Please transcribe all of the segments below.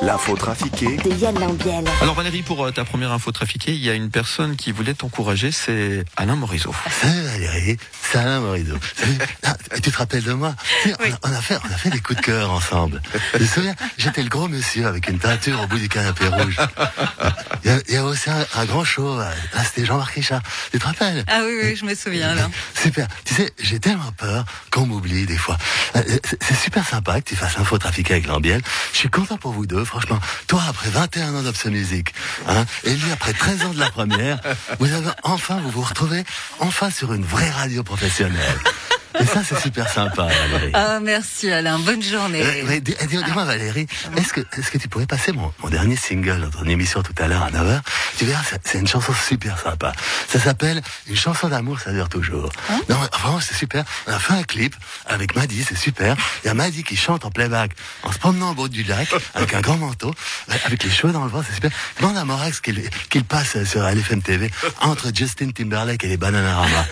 L'info trafiquée de Yann Lambiel. Alors Valérie, pour euh, ta première info trafiquée, il y a une personne qui voulait t'encourager, c'est Alain Morisot. Salut Valérie, c'est Alain Morisot. Ah, tu te rappelles de moi? Tu on, a, on a fait, on a fait des coups de cœur ensemble. Je me souviens, j'étais le gros monsieur avec une teinture au bout du canapé rouge. Il y a, il y a aussi un, un grand show, là, c'était Jean-Marc Richard. Tu te rappelles? Ah oui, oui, je me souviens là. Super. Tu sais, j'ai tellement peur qu'on m'oublie des fois. Euh, C'est c'est super sympa que tu fasses info trafiquée avec Lambiel. Je suis content pour vous deux, franchement. Toi, après 21 ans d'Obs Music, hein, et lui, après 13 ans de la première, vous avez enfin, vous vous retrouvez enfin sur une vraie radio professionnelle. Et ça, c'est super sympa, Valérie. Ah merci Alain, bonne journée. Euh, Dis-moi Valérie, est-ce que, est-ce que tu pourrais passer mon, mon dernier single dans ton émission tout à l'heure à 9h Tu verras, c'est- une chanson super sympa. Ça s'appelle Une chanson d'amour, ça dure toujours. non, mais vraiment, c'est super. On a fait un clip avec Maddy, c'est super. Il y a Maddy qui chante en playback en se promenant au bord du lac avec un grand manteau, avec les cheveux dans le vent, c'est super. Demande à Morax qu'il passe sur LFM TV entre Justin Timberlake et les Bananarama.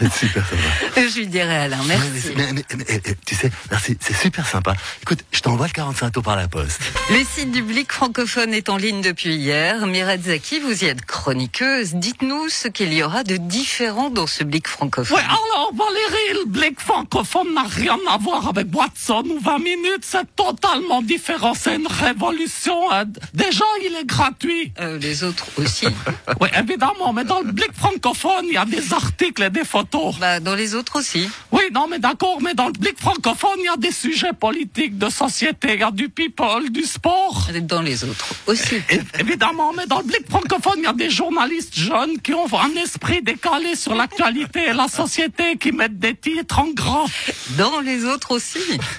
C'est super sympa. Je lui dirai Alain, merci. mais, mais- mais- mais- tu sais, merci, c'est super sympa. Écoute, je t'envoie le 45 tours par la poste. Le site du Blic francophone est en ligne depuis hier. Mireille Zaki, vous y êtes chroniqueuse. Dites-nous ce qu'il y aura de différent dans ce Blic francophone. Ouais, alors Valérie, le blic francophone n'a rien à voir avec Watson ou 20 minutes, c'est totalement différent, c'est une révolution. hein. Déjà, il est gratuit. Euh, les autres aussi. Oui, évidemment, mais dans le blic francophone, il y a des articles et des photos. bah, dans les autres aussi. Oui, non, mais d'accord, mais dans le blic francophone, il y a des sujets politiques, de société, il y a du people, du sport. Dans les autres aussi. É- Évidemment, mais dans le blic francophone, il y a des journalistes jeunes qui ont un esprit décalé sur l'actualité et la société, qui mettent des titres en grand. Dans les autres aussi.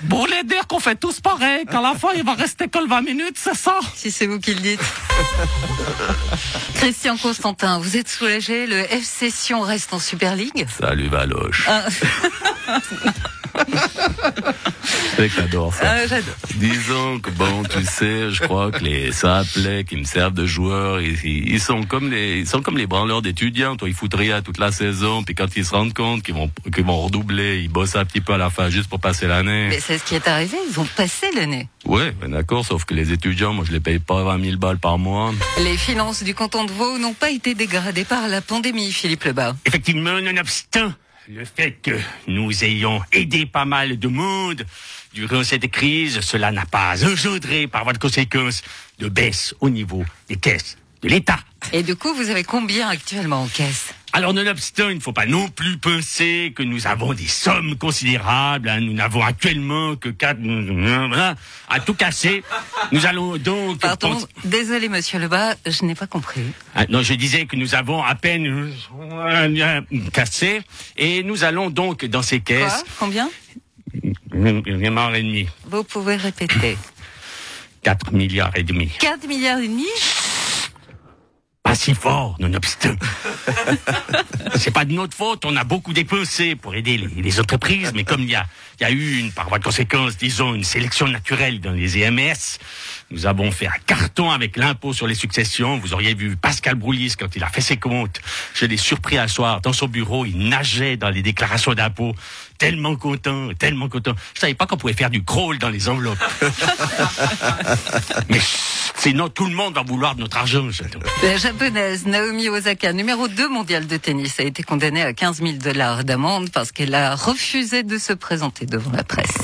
Vous voulez dire qu'on fait tous pareil, qu'à la fin il va rester que le 20 minutes, c'est ça? Si c'est vous qui le dites. Christian Constantin, vous êtes soulagé Le FC Sion reste en Super League? Salut Valoche. Ah, Je sais que t'adores ça. ah, J'adore. Disons que bon, tu sais, je crois que les Saplais qui me servent de joueurs, ils, ils sont comme les, ils sont comme les branleurs d'étudiants. Toi, ils foutent rien toute la saison, puis quand ils se rendent compte qu'ils vont, qu'ils vont redoubler, ils bossent un petit peu à la fin juste pour passer l'année. Mais c'est ce qui est arrivé, ils ont passé l'année. Ouais, ben d'accord, sauf que les étudiants, moi, je les paye pas 20 000 balles par mois. Les finances du canton de Vaud n'ont pas été dégradées par la pandémie, Philippe Lebas. Effectivement, nonobstant le fait que nous ayons aidé pas mal de monde durant cette crise, cela n'a pas engendré par voie de conséquence de baisse au niveau des caisses de l'État. Et du coup, vous avez combien actuellement en caisse? Alors, nonobstant, il ne faut pas non plus penser que nous avons des sommes considérables. hein. Nous n'avons actuellement que quatre... Voilà. À tout casser, nous allons donc... Pardon, penser- désolé monsieur Lebas, je n'ai pas compris. Ah, non, je disais que nous avons à peine euh, cassé et nous allons donc dans ces Quoi caisses Combien une heure et demie, Vous pouvez répéter. 4 milliards et demi. 4 milliards et demi Pas si fort, nonobstant. C'est pas de notre faute, on a beaucoup dépensé pour aider les, entreprises, mais comme il y a, y a eu une, par voie de conséquence, disons, une sélection naturelle dans les EMS, nous avons fait un carton avec l'impôt sur les successions. Vous auriez vu Pascal Brouillis quand il a fait ses comptes. Je l'ai surpris un soir dans son bureau, il nageait dans les déclarations d'impôt. Tellement content, tellement content. Je savais pas qu'on pouvait faire du crawl dans les enveloppes. mais sinon tout le monde va vouloir de notre argent. j'adore. La japonaise Naomi Osaka, numéro 2 mondiale de tennis, a été condamnée à 15 000 dollars d'amende parce qu'elle a refusé de se présenter devant la presse.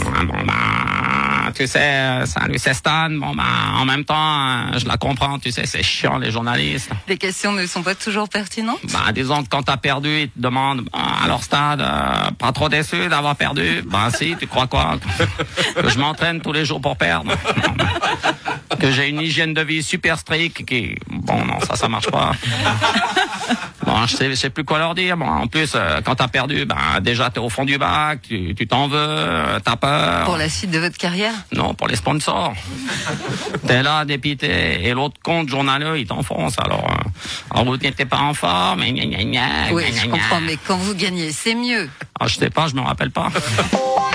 Tu sais, salut, c'est Stan. Bon, bah, en même temps, je la comprends, tu sais, c'est chiant, les journalistes. Les questions ne sont pas toujours pertinentes Bah, disons que quand t'as perdu, ils te demandent, Bah, alors Stade, euh, pas trop déçu d'avoir perdu? Bah si, tu crois quoi? Que je m'entraîne tous les jours pour perdre Que j'ai une hygiène de vie super stricte qui... Bon, non, ça, ça marche pas. Bon, je sais, je sais plus quoi leur dire. Bon, en plus, euh, quand t'as perdu, ben déjà t'es au fond du bac, tu tu t'en veux, euh, t'as peur. Pour la suite de votre carrière? Non, pour les sponsors. T'es là, dépité, et l'autre compte journaleux, il t'enfonce. Alors, euh, alors vous n'étiez pas en forme, gna, gna, gna, Oui, je comprends, mais quand vous gagnez, c'est mieux. Ah, je sais pas, je me rappelle pas.